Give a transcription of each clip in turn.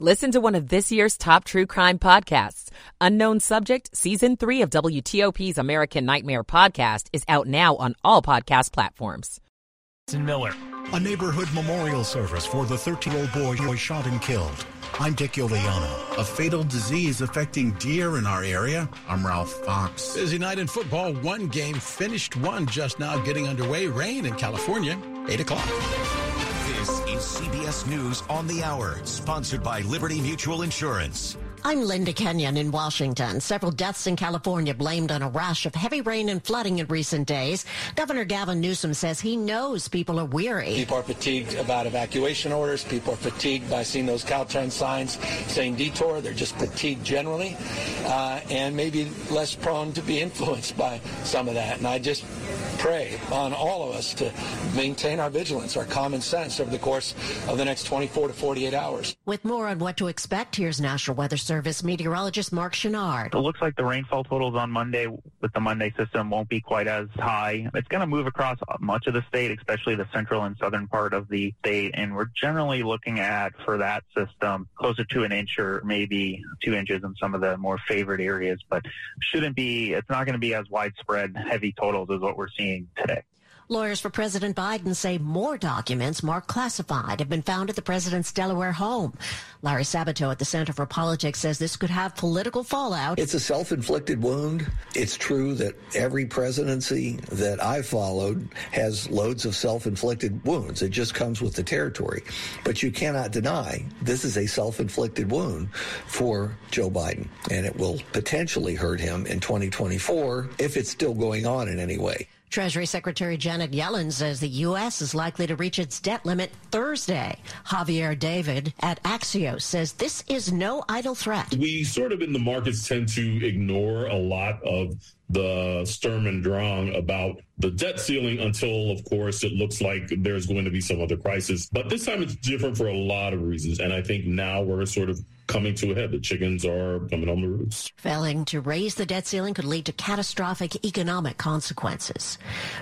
Listen to one of this year's top true crime podcasts. Unknown Subject, Season 3 of WTOP's American Nightmare podcast is out now on all podcast platforms. Miller. A neighborhood memorial service for the 13-year-old boy who was shot and killed. I'm Dick Uliano. A fatal disease affecting deer in our area. I'm Ralph Fox. Busy night in football. One game finished. One just now getting underway. Rain in California. 8 o'clock. CBS News on the Hour, sponsored by Liberty Mutual Insurance. I'm Linda Kenyon in Washington. Several deaths in California blamed on a rash of heavy rain and flooding in recent days. Governor Gavin Newsom says he knows people are weary. People are fatigued about evacuation orders. People are fatigued by seeing those Caltrans signs saying detour. They're just fatigued generally uh, and maybe less prone to be influenced by some of that. And I just pray on all of us to maintain our vigilance, our common sense over the course of the next 24 to 48 hours. With more on what to expect, here's National Weather Service meteorologist Mark Chenard. It looks like the rainfall totals on Monday with the Monday system won't be quite as high. It's going to move across much of the state, especially the central and southern part of the state. And we're generally looking at, for that system, closer to an inch or maybe two inches in some of the more favored areas, but shouldn't be, it's not going to be as widespread heavy totals as what we're seeing today. Lawyers for President Biden say more documents marked classified have been found at the president's Delaware home. Larry Sabato at the Center for Politics says this could have political fallout. It's a self-inflicted wound. It's true that every presidency that I followed has loads of self-inflicted wounds. It just comes with the territory. But you cannot deny this is a self-inflicted wound for Joe Biden, and it will potentially hurt him in 2024 if it's still going on in any way. Treasury Secretary Janet Yellen says the U.S. is likely to reach its debt limit Thursday. Javier David at Axios says this is no idle threat. We sort of in the markets tend to ignore a lot of the Sturm and Drang about the debt ceiling until, of course, it looks like there's going to be some other crisis. But this time it's different for a lot of reasons. And I think now we're sort of coming to a head. The chickens are coming on the roost. Failing to raise the debt ceiling could lead to catastrophic economic consequences.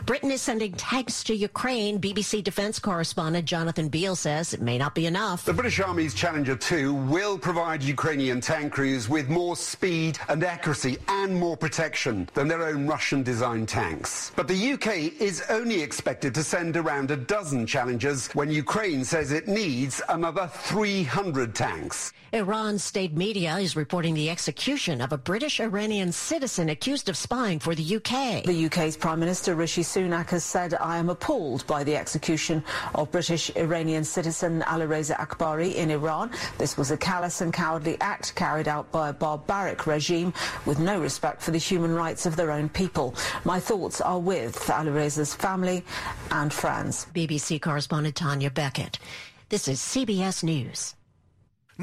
Britain is sending tanks to Ukraine. BBC defense correspondent Jonathan Beale says it may not be enough. The British Army's Challenger 2 will provide Ukrainian tank crews with more speed and accuracy and more protection than their own Russian designed tanks. But the UK is only expected to send around a dozen Challengers when Ukraine says it needs another 300 tanks. Iran's state media is reporting the execution of a British Iranian citizen accused of spying for the UK. The UK's Prime Minister Rishi Sunak has said, I am appalled by the execution of British Iranian citizen Alireza Akbari in Iran. This was a callous and cowardly act carried out by a barbaric regime with no respect for the human rights of their own people. My thoughts are with Alireza's family and friends. BBC correspondent Tanya Beckett. This is CBS News.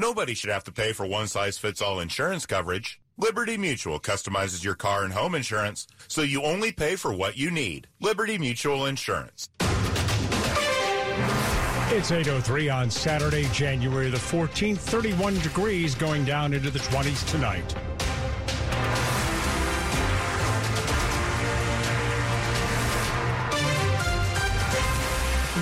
Nobody should have to pay for one-size-fits-all insurance coverage. Liberty Mutual customizes your car and home insurance so you only pay for what you need. Liberty Mutual Insurance. It's 8.03 on Saturday, January the 14th, 31 degrees going down into the 20s tonight.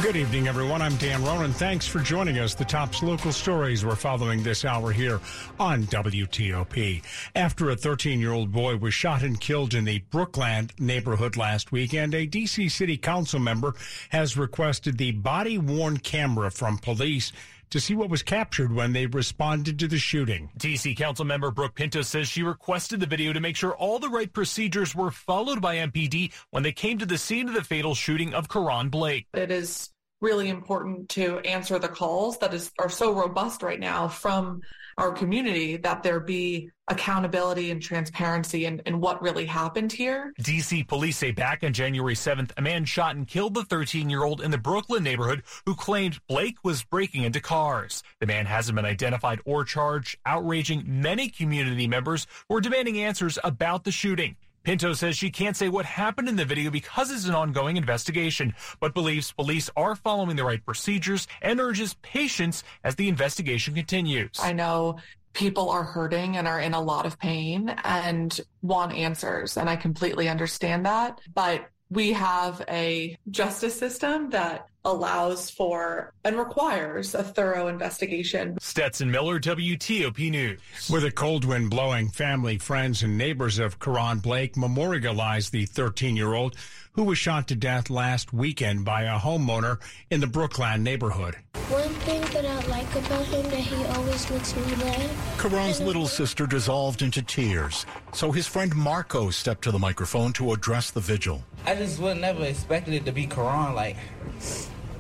Good evening, everyone. I'm Dan Ronan. Thanks for joining us. The top local stories we're following this hour here on WTOP. After a 13 year old boy was shot and killed in the Brookland neighborhood last weekend, a D.C. City Council member has requested the body worn camera from police to see what was captured when they responded to the shooting. DC Council member Brooke Pinto says she requested the video to make sure all the right procedures were followed by MPD when they came to the scene of the fatal shooting of Karon Blake. It is really important to answer the calls that is are so robust right now from our community that there be accountability and transparency in, in what really happened here. DC police say back on January 7th, a man shot and killed the 13 year old in the Brookland neighborhood who claimed Blake was breaking into cars. The man hasn't been identified or charged, outraging many community members who are demanding answers about the shooting. Pinto says she can't say what happened in the video because it's an ongoing investigation, but believes police are following the right procedures and urges patience as the investigation continues. I know people are hurting and are in a lot of pain and want answers, and I completely understand that. But we have a justice system that allows for and requires a thorough investigation. Stetson Miller, WTOP News. With a cold wind blowing, family, friends, and neighbors of Karon Blake memorialized the 13 year old who was shot to death last weekend by a homeowner in the Brookland neighborhood. One thing that I like about him that he always makes me laugh. Karon's little sister dissolved into tears, so his friend Marco stepped to the microphone to address the vigil. I just would never expected it to be Karon. Like,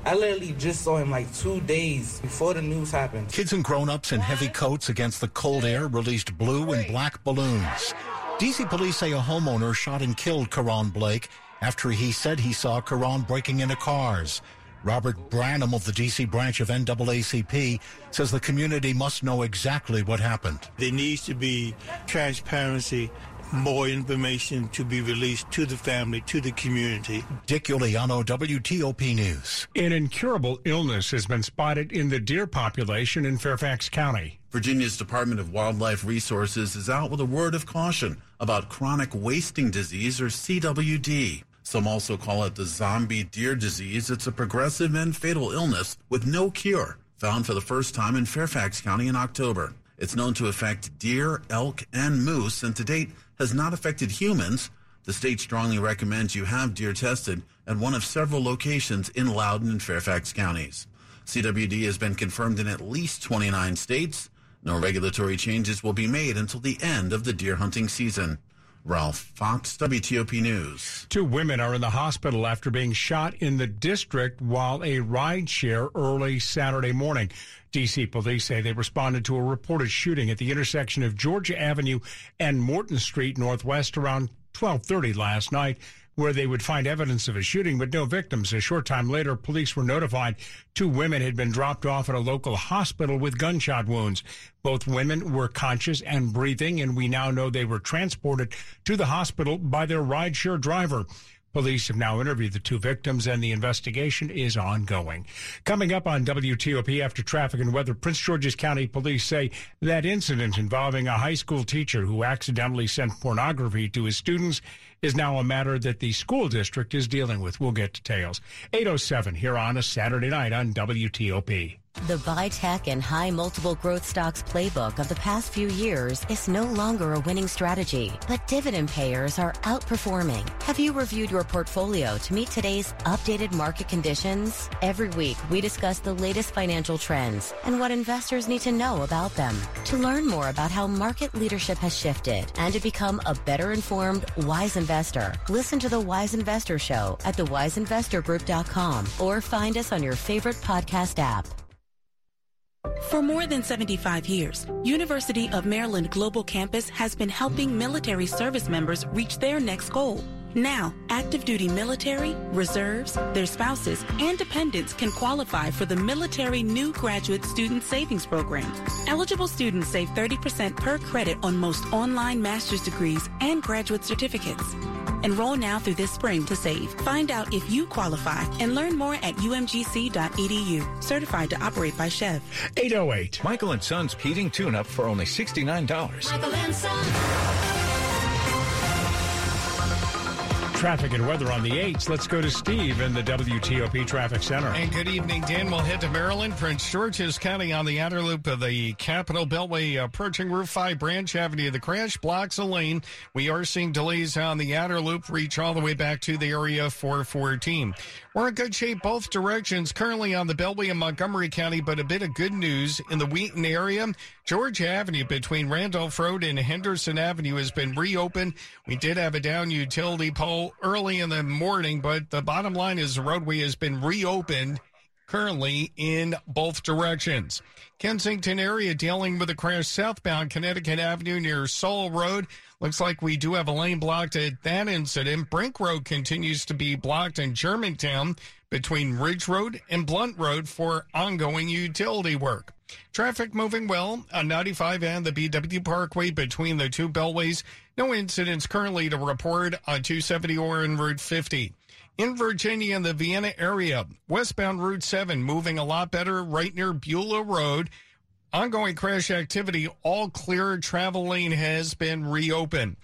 I literally just saw him like two days before the news happened. Kids and grown-ups in heavy coats against the cold air released blue and black balloons. DC police say a homeowner shot and killed Karon Blake after he said he saw Karon breaking into cars. Robert Branham of the D.C. branch of NAACP says the community must know exactly what happened. There needs to be transparency, more information to be released to the family, to the community. Dick Uliano, WTOP News. An incurable illness has been spotted in the deer population in Fairfax County. Virginia's Department of Wildlife Resources is out with a word of caution about chronic wasting disease or CWD. Some also call it the zombie deer disease. It's a progressive and fatal illness with no cure, found for the first time in Fairfax County in October. It's known to affect deer, elk, and moose, and to date has not affected humans. The state strongly recommends you have deer tested at one of several locations in Loudoun and Fairfax counties. CWD has been confirmed in at least 29 states. No regulatory changes will be made until the end of the deer hunting season. Ralph Fox, WTOP News. Two women are in the hospital after being shot in the district while a ride share early Saturday morning. DC police say they responded to a reported shooting at the intersection of Georgia Avenue and Morton Street Northwest around 12:30 last night where they would find evidence of a shooting but no victims. A short time later, police were notified two women had been dropped off at a local hospital with gunshot wounds. Both women were conscious and breathing, and we now know they were transported to the hospital by their rideshare driver. Police have now interviewed the two victims and the investigation is ongoing. Coming up on WTOP after traffic and weather, Prince George's County police say that incident involving a high school teacher who accidentally sent pornography to his students is now a matter that the school district is dealing with. We'll get details. 807 here on a Saturday night on WTOP. The buy tech and high multiple growth stocks playbook of the past few years is no longer a winning strategy, but dividend payers are outperforming. Have you reviewed your portfolio to meet today's updated market conditions? Every week, we discuss the latest financial trends and what investors need to know about them. To learn more about how market leadership has shifted and to become a better informed, wise investor, listen to the Wise Investor Show at thewiseinvestorgroup.com or find us on your favorite podcast app. For more than 75 years, University of Maryland Global Campus has been helping military service members reach their next goal. Now, active duty military, reserves, their spouses, and dependents can qualify for the Military New Graduate Student Savings Program. Eligible students save 30% per credit on most online master's degrees and graduate certificates. Enroll now through this spring to save. Find out if you qualify and learn more at umgc.edu. Certified to operate by SCHEV. 808. Michael and Son's heating tune-up for only $69. Michael and Son. Traffic and weather on the 8s. Let's go to Steve in the WTOP Traffic Center. And good evening, Dan. We'll head to Maryland. Prince George's County on the outer loop of the Capitol Beltway approaching Route 5 Branch Avenue. The crash blocks a lane. We are seeing delays on the outer loop reach all the way back to the area 414. We're in good shape both directions currently on the Beltway in Montgomery County, but a bit of good news in the Wheaton area. George Avenue between Randolph Road and Henderson Avenue has been reopened. We did have a down utility pole early in the morning, but the bottom line is the roadway has been reopened currently in both directions. Kensington area dealing with a crash southbound Connecticut Avenue near Saul Road. Looks like we do have a lane blocked at that incident. Brink Road continues to be blocked in Germantown between Ridge Road and Blunt Road for ongoing utility work. Traffic moving well on 95 and the BW Parkway between the two beltways. No incidents currently to report on 270 or en Route 50. In Virginia and the Vienna area, westbound Route 7 moving a lot better right near Beulah Road. Ongoing crash activity, all clear travel lane has been reopened.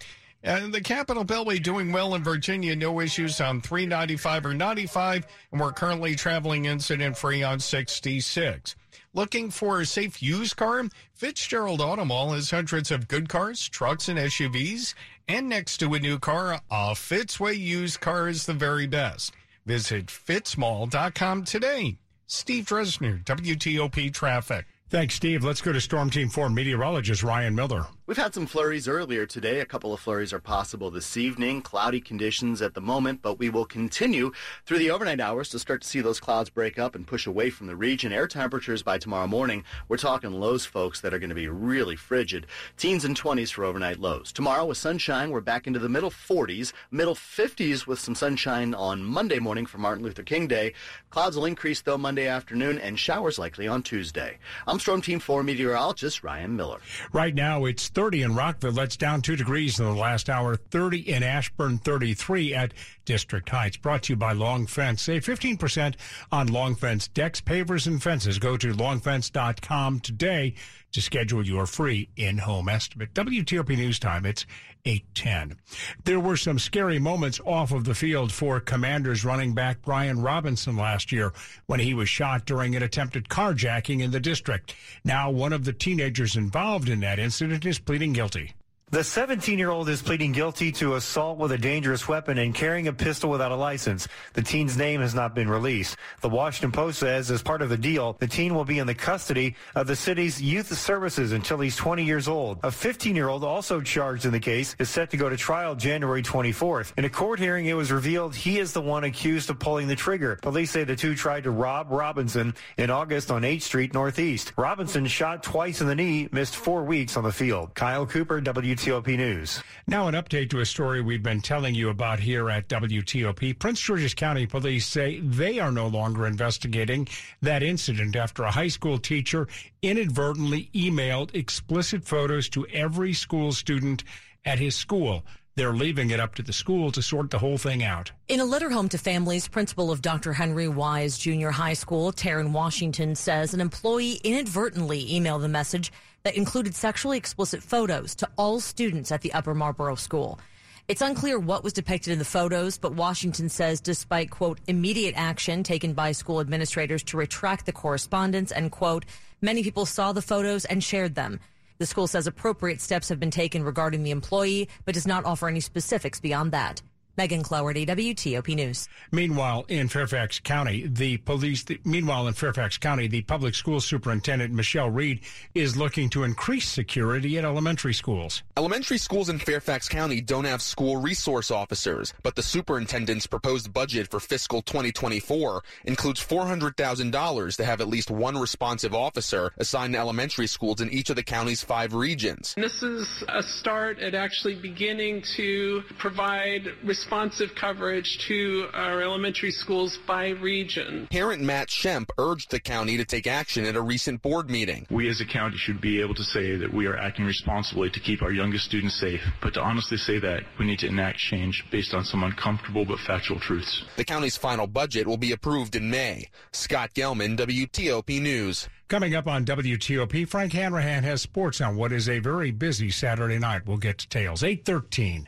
And the Capital Beltway doing well in Virginia. No issues on 395 or 95. And we're currently traveling incident free on 66. Looking for a safe used car? Fitzgerald Auto Mall has hundreds of good cars, trucks, and SUVs. And next to a new car, a Fitzway used car is the very best. Visit fitzmall.com today. Steve Dresner, WTOP Traffic. Thanks, Steve. Let's go to Storm Team 4 meteorologist Ryan Miller. We've had some flurries earlier today. A couple of flurries are possible this evening. Cloudy conditions at the moment, but we will continue through the overnight hours to start to see those clouds break up and push away from the region. Air temperatures by tomorrow morning, we're talking lows, folks, that are going to be really frigid. Teens and 20s for overnight lows. Tomorrow with sunshine, we're back into the middle 40s, middle 50s with some sunshine on Monday morning for Martin Luther King Day. Clouds will increase though Monday afternoon and showers likely on Tuesday. I'm Storm Team 4 meteorologist Ryan Miller. Right now, it's 30 in Rockville. That's down two degrees in the last hour. 30 in Ashburn, 33 at District Heights. Brought to you by Long Fence. Save 15% on Long Fence decks, pavers, and fences. Go to longfence.com today to schedule your free in-home estimate. WTOP News Time. It's 810. There were some scary moments off of the field for Commanders running back Brian Robinson last year when he was shot during an attempted carjacking in the district. Now, one of the teenagers involved in that incident is pleading guilty. The 17 year old is pleading guilty to assault with a dangerous weapon and carrying a pistol without a license. The teen's name has not been released. The Washington Post says, as part of the deal, the teen will be in the custody of the city's youth services until he's 20 years old. A 15 year old also charged in the case is set to go to trial January 24th. In a court hearing, it was revealed he is the one accused of pulling the trigger. Police say the two tried to rob Robinson in August on 8th Street Northeast. Robinson shot twice in the knee, missed four weeks on the field. Kyle Cooper, WTOP. WTOP News. Now, an update to a story we've been telling you about here at WTOP. Prince George's County Police say they are no longer investigating that incident after a high school teacher inadvertently emailed explicit photos to every school student at his school. They're leaving it up to the school to sort the whole thing out. In a letter home to families, principal of Dr. Henry Wise Junior High School, Taryn Washington, says an employee inadvertently emailed the message that included sexually explicit photos to all students at the Upper Marlboro School. It's unclear what was depicted in the photos, but Washington says despite, quote, immediate action taken by school administrators to retract the correspondence and, quote, many people saw the photos and shared them. The school says appropriate steps have been taken regarding the employee, but does not offer any specifics beyond that. Megan Cloherty, WTOP News. Meanwhile, in Fairfax County, the police. The, meanwhile, in Fairfax County, the public school superintendent Michelle Reid is looking to increase security at elementary schools. Elementary schools in Fairfax County don't have school resource officers, but the superintendent's proposed budget for fiscal 2024 includes $400,000 to have at least one responsive officer assigned to elementary schools in each of the county's five regions. This is a start at actually beginning to provide responsive coverage to our elementary schools by region. Parent Matt Shemp urged the county to take action at a recent board meeting. We as a county should be able to say that we are acting responsibly to keep our youngest students safe, but to honestly say that, we need to enact change based on some uncomfortable but factual truths. The county's final budget will be approved in May. Scott Gelman, WTOP News. Coming up on WTOP, Frank Hanrahan has sports on what is a very busy Saturday night. We'll get details. 813.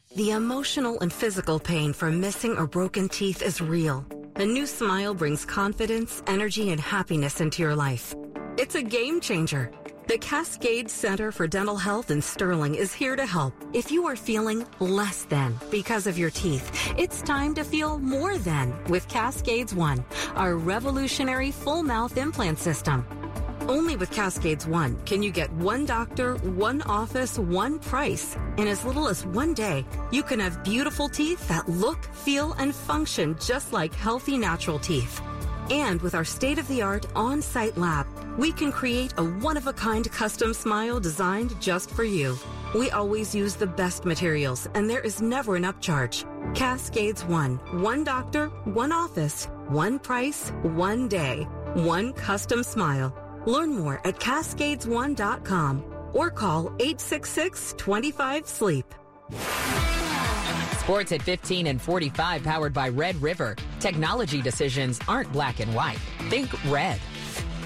The emotional and physical pain from missing or broken teeth is real. A new smile brings confidence, energy, and happiness into your life. It's a game changer. The Cascade Center for Dental Health in Sterling is here to help. If you are feeling less than because of your teeth, it's time to feel more than with Cascades One, our revolutionary full mouth implant system. Only with Cascades One can you get one doctor, one office, one price. In as little as one day, you can have beautiful teeth that look, feel, and function just like healthy natural teeth. And with our state of the art on site lab, we can create a one of a kind custom smile designed just for you. We always use the best materials, and there is never an upcharge. Cascades One. One doctor, one office, one price, one day, one custom smile. Learn more at cascades1.com or call 866 25 Sleep. Sports at 15 and 45 powered by Red River. Technology decisions aren't black and white. Think red.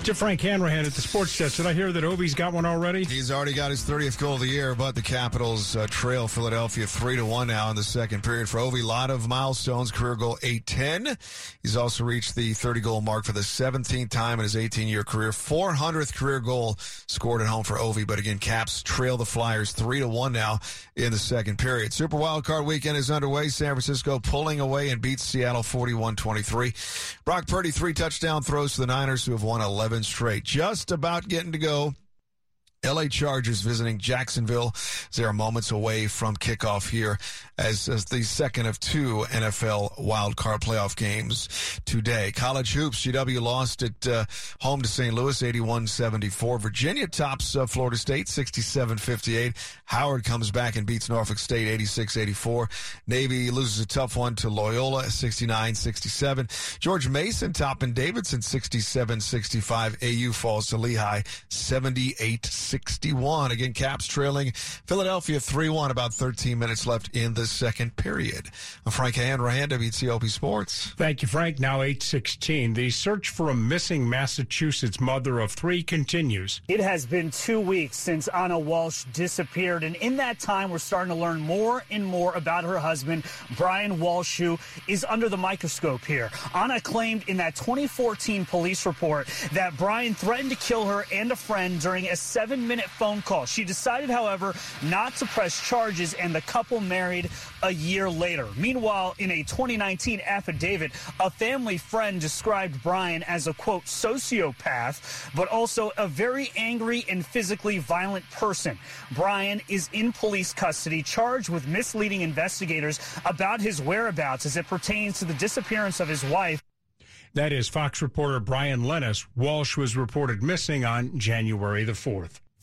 To Frank Hanrahan at the Sports Desk. Did I hear that Ovi's got one already? He's already got his 30th goal of the year, but the Capitals uh, trail Philadelphia 3 to 1 now in the second period. For Ovi, lot of milestones, career goal 810. He's also reached the 30 goal mark for the 17th time in his 18 year career. 400th career goal scored at home for Ovi, but again, Caps trail the Flyers 3 to 1 now in the second period. Super Wild Card weekend is underway. San Francisco pulling away and beats Seattle 41 23. Brock Purdy, three touchdown throws to the Niners, who have won 11 straight. Just about getting to go. LA Chargers visiting Jacksonville. They are moments away from kickoff here as, as the second of two NFL wildcard playoff games today. College hoops, GW lost at uh, home to St. Louis 81-74. Virginia tops uh, Florida State 67-58. Howard comes back and beats Norfolk State 86-84. Navy loses a tough one to Loyola 69-67. George Mason topping Davidson 67-65. AU falls to Lehigh 78 61. Again, Caps trailing Philadelphia 3 1, about 13 minutes left in the second period. I'm Frank Hanrahan, WTOP Sports. Thank you, Frank. Now 816. The search for a missing Massachusetts mother of three continues. It has been two weeks since Ana Walsh disappeared, and in that time, we're starting to learn more and more about her husband, Brian Walsh, who is under the microscope here. Ana claimed in that 2014 police report that Brian threatened to kill her and a friend during a seven minute phone call. She decided, however, not to press charges, and the couple married a year later. Meanwhile, in a 2019 affidavit, a family friend described Brian as a quote sociopath, but also a very angry and physically violent person. Brian is in police custody, charged with misleading investigators about his whereabouts as it pertains to the disappearance of his wife. That is Fox reporter Brian Lennis. Walsh was reported missing on January the 4th.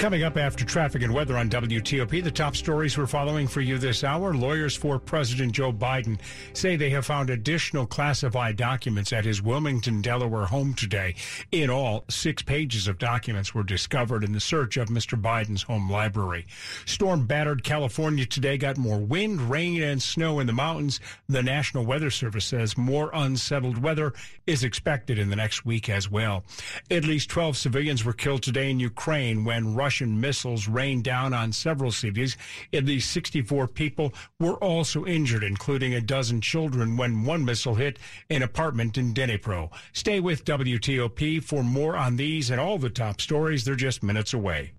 Coming up after traffic and weather on WTOP, the top stories we're following for you this hour. Lawyers for President Joe Biden say they have found additional classified documents at his Wilmington, Delaware home today. In all, six pages of documents were discovered in the search of Mr. Biden's home library. Storm battered California today got more wind, rain, and snow in the mountains. The National Weather Service says more unsettled weather is expected in the next week as well. At least 12 civilians were killed today in Ukraine when Russia Russian missiles rained down on several cities. At least 64 people were also injured, including a dozen children, when one missile hit an apartment in Dnipro. Stay with WTOP for more on these and all the top stories. They're just minutes away.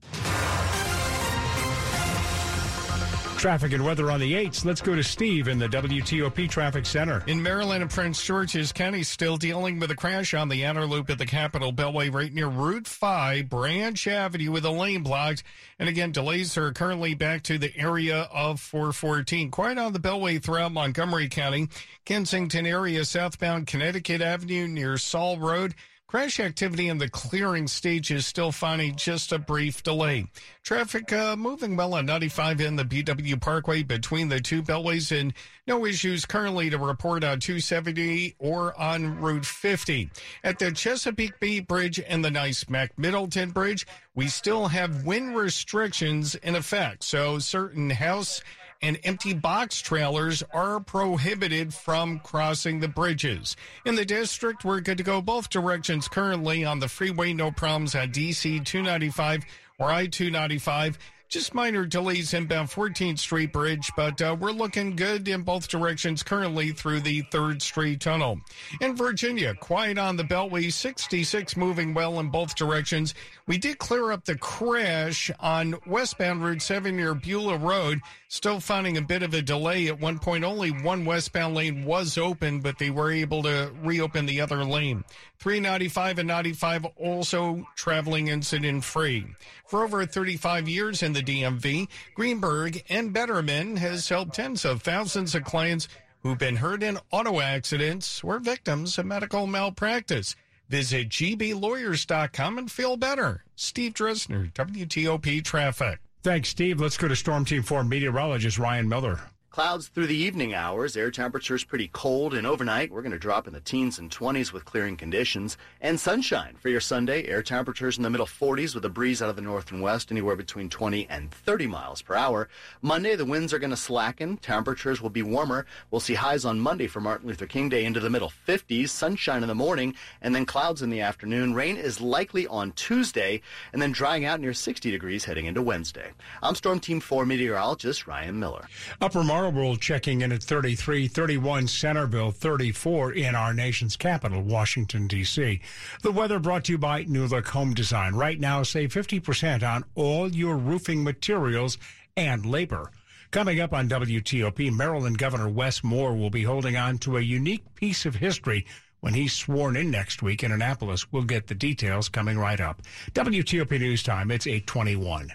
Traffic and weather on the 8s. Let's go to Steve in the WTOP Traffic Center. In Maryland and Prince George's County, still dealing with a crash on the outer loop at the Capitol Beltway right near Route 5, Branch Avenue with a lane blocked. And again, delays are currently back to the area of 414. Quite on the Beltway throughout Montgomery County, Kensington area, southbound Connecticut Avenue near Saul Road. Crash activity in the clearing stage is still finding just a brief delay. Traffic uh, moving well on 95 in the BW Parkway between the two beltways, and no issues currently to report on 270 or on Route 50. At the Chesapeake Bay Bridge and the Nice Mac Middleton Bridge, we still have wind restrictions in effect, so certain house and empty box trailers are prohibited from crossing the bridges. In the district, we're good to go both directions currently on the freeway. No problems at DC 295 or I 295. Just minor delays inbound 14th Street Bridge, but uh, we're looking good in both directions currently through the 3rd Street Tunnel. In Virginia, quiet on the Beltway, 66 moving well in both directions. We did clear up the crash on westbound Route 7 near Beulah Road. Still finding a bit of a delay. At one point, only one westbound lane was open, but they were able to reopen the other lane. 395 and 95 also traveling incident free. For over 35 years in the DMV, Greenberg and Betterman has helped tens of thousands of clients who've been hurt in auto accidents or victims of medical malpractice. Visit gblawyers.com and feel better. Steve Dresner, WTOP Traffic. Thanks, Steve. Let's go to Storm Team 4 meteorologist Ryan Miller. Clouds through the evening hours. Air temperatures pretty cold, and overnight we're going to drop in the teens and 20s with clearing conditions and sunshine for your Sunday. Air temperatures in the middle 40s with a breeze out of the north and west, anywhere between 20 and 30 miles per hour. Monday, the winds are going to slacken. Temperatures will be warmer. We'll see highs on Monday for Martin Luther King Day into the middle 50s, sunshine in the morning, and then clouds in the afternoon. Rain is likely on Tuesday, and then drying out near 60 degrees heading into Wednesday. I'm Storm Team 4 meteorologist Ryan Miller. Upper Marlboro checking in at 33, 31 Centerville, 34 in our nation's capital, Washington, D.C. The weather brought to you by New Look Home Design. Right now, save 50% on all your roofing materials and labor. Coming up on WTOP, Maryland Governor Wes Moore will be holding on to a unique piece of history when he's sworn in next week in Annapolis. We'll get the details coming right up. WTOP News Time, it's 821.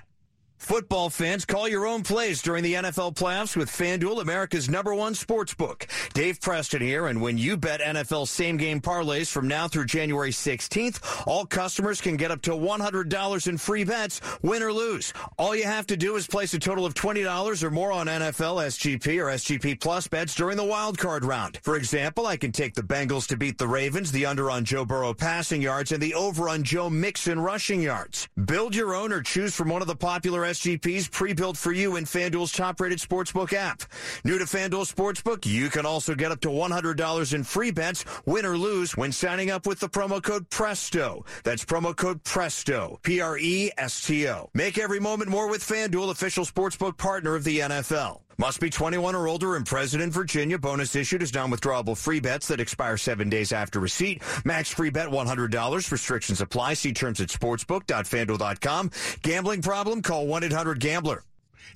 Football fans, call your own plays during the NFL playoffs with FanDuel, America's number one sports book. Dave Preston here, and when you bet NFL same game parlays from now through January 16th, all customers can get up to $100 in free bets, win or lose. All you have to do is place a total of $20 or more on NFL, SGP, or SGP Plus bets during the wild card round. For example, I can take the Bengals to beat the Ravens, the under on Joe Burrow passing yards, and the over on Joe Mixon rushing yards. Build your own or choose from one of the popular SGPs pre-built for you in FanDuel's top-rated sportsbook app. New to FanDuel Sportsbook, you can also get up to $100 in free bets, win or lose, when signing up with the promo code PRESTO. That's promo code PRESTO. P-R-E-S-T-O. Make every moment more with FanDuel, official sportsbook partner of the NFL. Must be 21 or older in President, Virginia. Bonus issued is non-withdrawable free bets that expire seven days after receipt. Max free bet $100. Restrictions apply. See terms at sportsbook.fanduel.com. Gambling problem? Call 1-800-GAMBLER.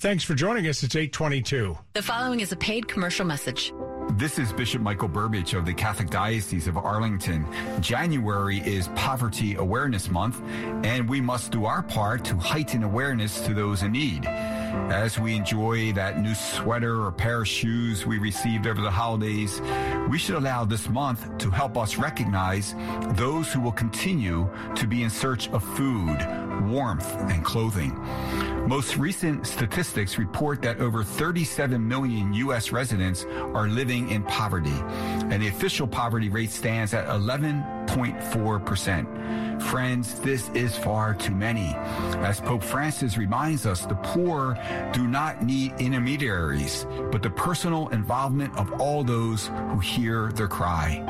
Thanks for joining us. It's 822. The following is a paid commercial message. This is Bishop Michael Burbidge of the Catholic Diocese of Arlington. January is Poverty Awareness Month, and we must do our part to heighten awareness to those in need. As we enjoy that new sweater or pair of shoes we received over the holidays, we should allow this month to help us recognize those who will continue to be in search of food, warmth, and clothing. Most recent statistics report that over 37 million U.S. residents are living in poverty, and the official poverty rate stands at 11.4%. Friends, this is far too many. As Pope Francis reminds us, the poor do not need intermediaries, but the personal involvement of all those who hear their cry.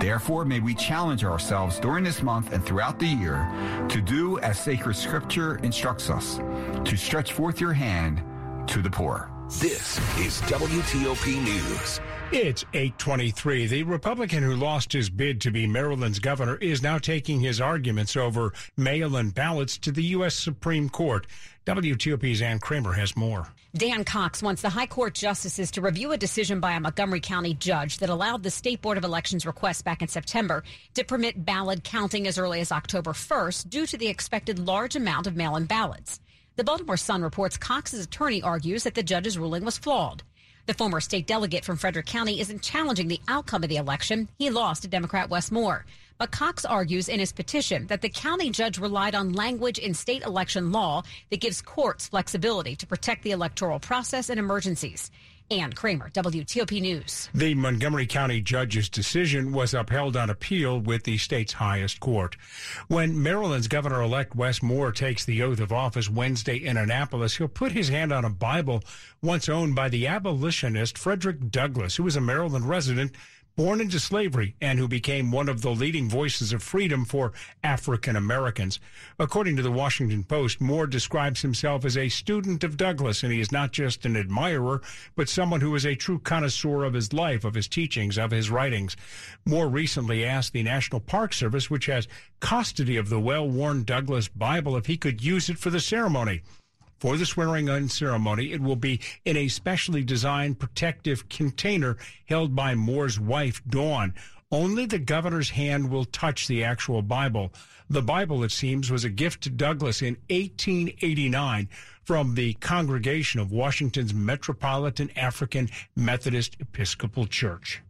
Therefore, may we challenge ourselves during this month and throughout the year to do as sacred scripture instructs us, to stretch forth your hand to the poor. This is WTOP News. It's 823. The Republican who lost his bid to be Maryland's governor is now taking his arguments over mail-in ballots to the U.S. Supreme Court. WTOP's Ann Kramer has more. Dan Cox wants the High Court justices to review a decision by a Montgomery County judge that allowed the State Board of Elections request back in September to permit ballot counting as early as October 1st due to the expected large amount of mail in ballots. The Baltimore Sun reports Cox's attorney argues that the judge's ruling was flawed. The former state delegate from Frederick County isn't challenging the outcome of the election. He lost to Democrat Wes Moore. But Cox argues in his petition that the county judge relied on language in state election law that gives courts flexibility to protect the electoral process in emergencies. Ann Kramer, WTOP News. The Montgomery County judge's decision was upheld on appeal with the state's highest court. When Maryland's Governor elect Wes Moore takes the oath of office Wednesday in Annapolis, he'll put his hand on a Bible once owned by the abolitionist Frederick Douglass, who was a Maryland resident born into slavery and who became one of the leading voices of freedom for African Americans. According to the Washington Post, Moore describes himself as a student of Douglass, and he is not just an admirer, but someone who is a true connoisseur of his life, of his teachings, of his writings. Moore recently asked the National Park Service, which has custody of the well worn Douglass Bible, if he could use it for the ceremony. For the swearing in ceremony, it will be in a specially designed protective container held by Moore's wife, Dawn. Only the governor's hand will touch the actual Bible. The Bible, it seems, was a gift to Douglass in 1889 from the congregation of Washington's Metropolitan African Methodist Episcopal Church.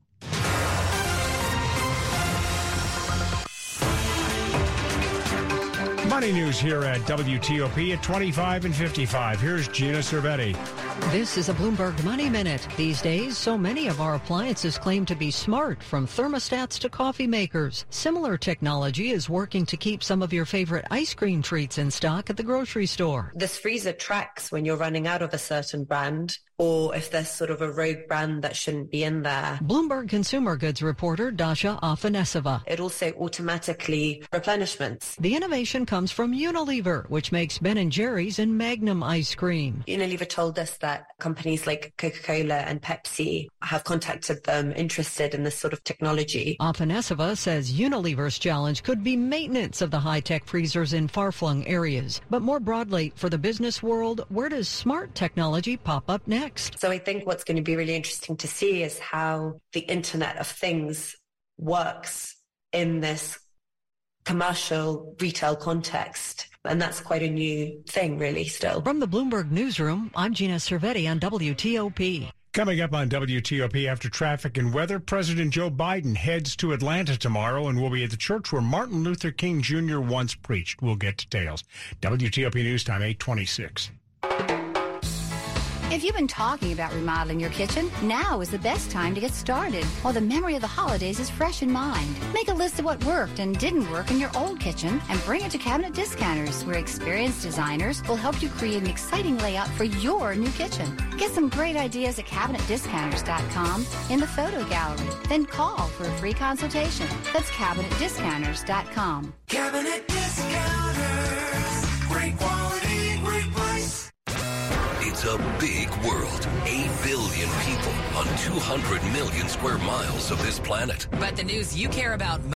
Money news here at WTOP at 25 and 55. Here's Gina Cervetti. This is a Bloomberg Money Minute. These days, so many of our appliances claim to be smart, from thermostats to coffee makers. Similar technology is working to keep some of your favorite ice cream treats in stock at the grocery store. This freezer tracks when you're running out of a certain brand or if there's sort of a rogue brand that shouldn't be in there. Bloomberg consumer goods reporter Dasha Afanasieva. It also automatically replenishments. The innovation comes from Unilever, which makes Ben & Jerry's and Magnum ice cream. Unilever told us that companies like Coca-Cola and Pepsi have contacted them interested in this sort of technology. Afanasieva says Unilever's challenge could be maintenance of the high-tech freezers in far-flung areas. But more broadly, for the business world, where does smart technology pop up next? Next. So I think what's going to be really interesting to see is how the Internet of Things works in this commercial retail context. And that's quite a new thing, really, still. From the Bloomberg Newsroom, I'm Gina Cervetti on WTOP. Coming up on WTOP after traffic and weather, President Joe Biden heads to Atlanta tomorrow and will be at the church where Martin Luther King Jr. once preached. We'll get details. WTOP News Time, 826. If you've been talking about remodeling your kitchen, now is the best time to get started while the memory of the holidays is fresh in mind. Make a list of what worked and didn't work in your old kitchen and bring it to Cabinet Discounters, where experienced designers will help you create an exciting layout for your new kitchen. Get some great ideas at CabinetDiscounters.com in the photo gallery. Then call for a free consultation. That's CabinetDiscounters.com. Cabinet Discounters. Great. It's a big world. 8 billion people on 200 million square miles of this planet. But the news you care about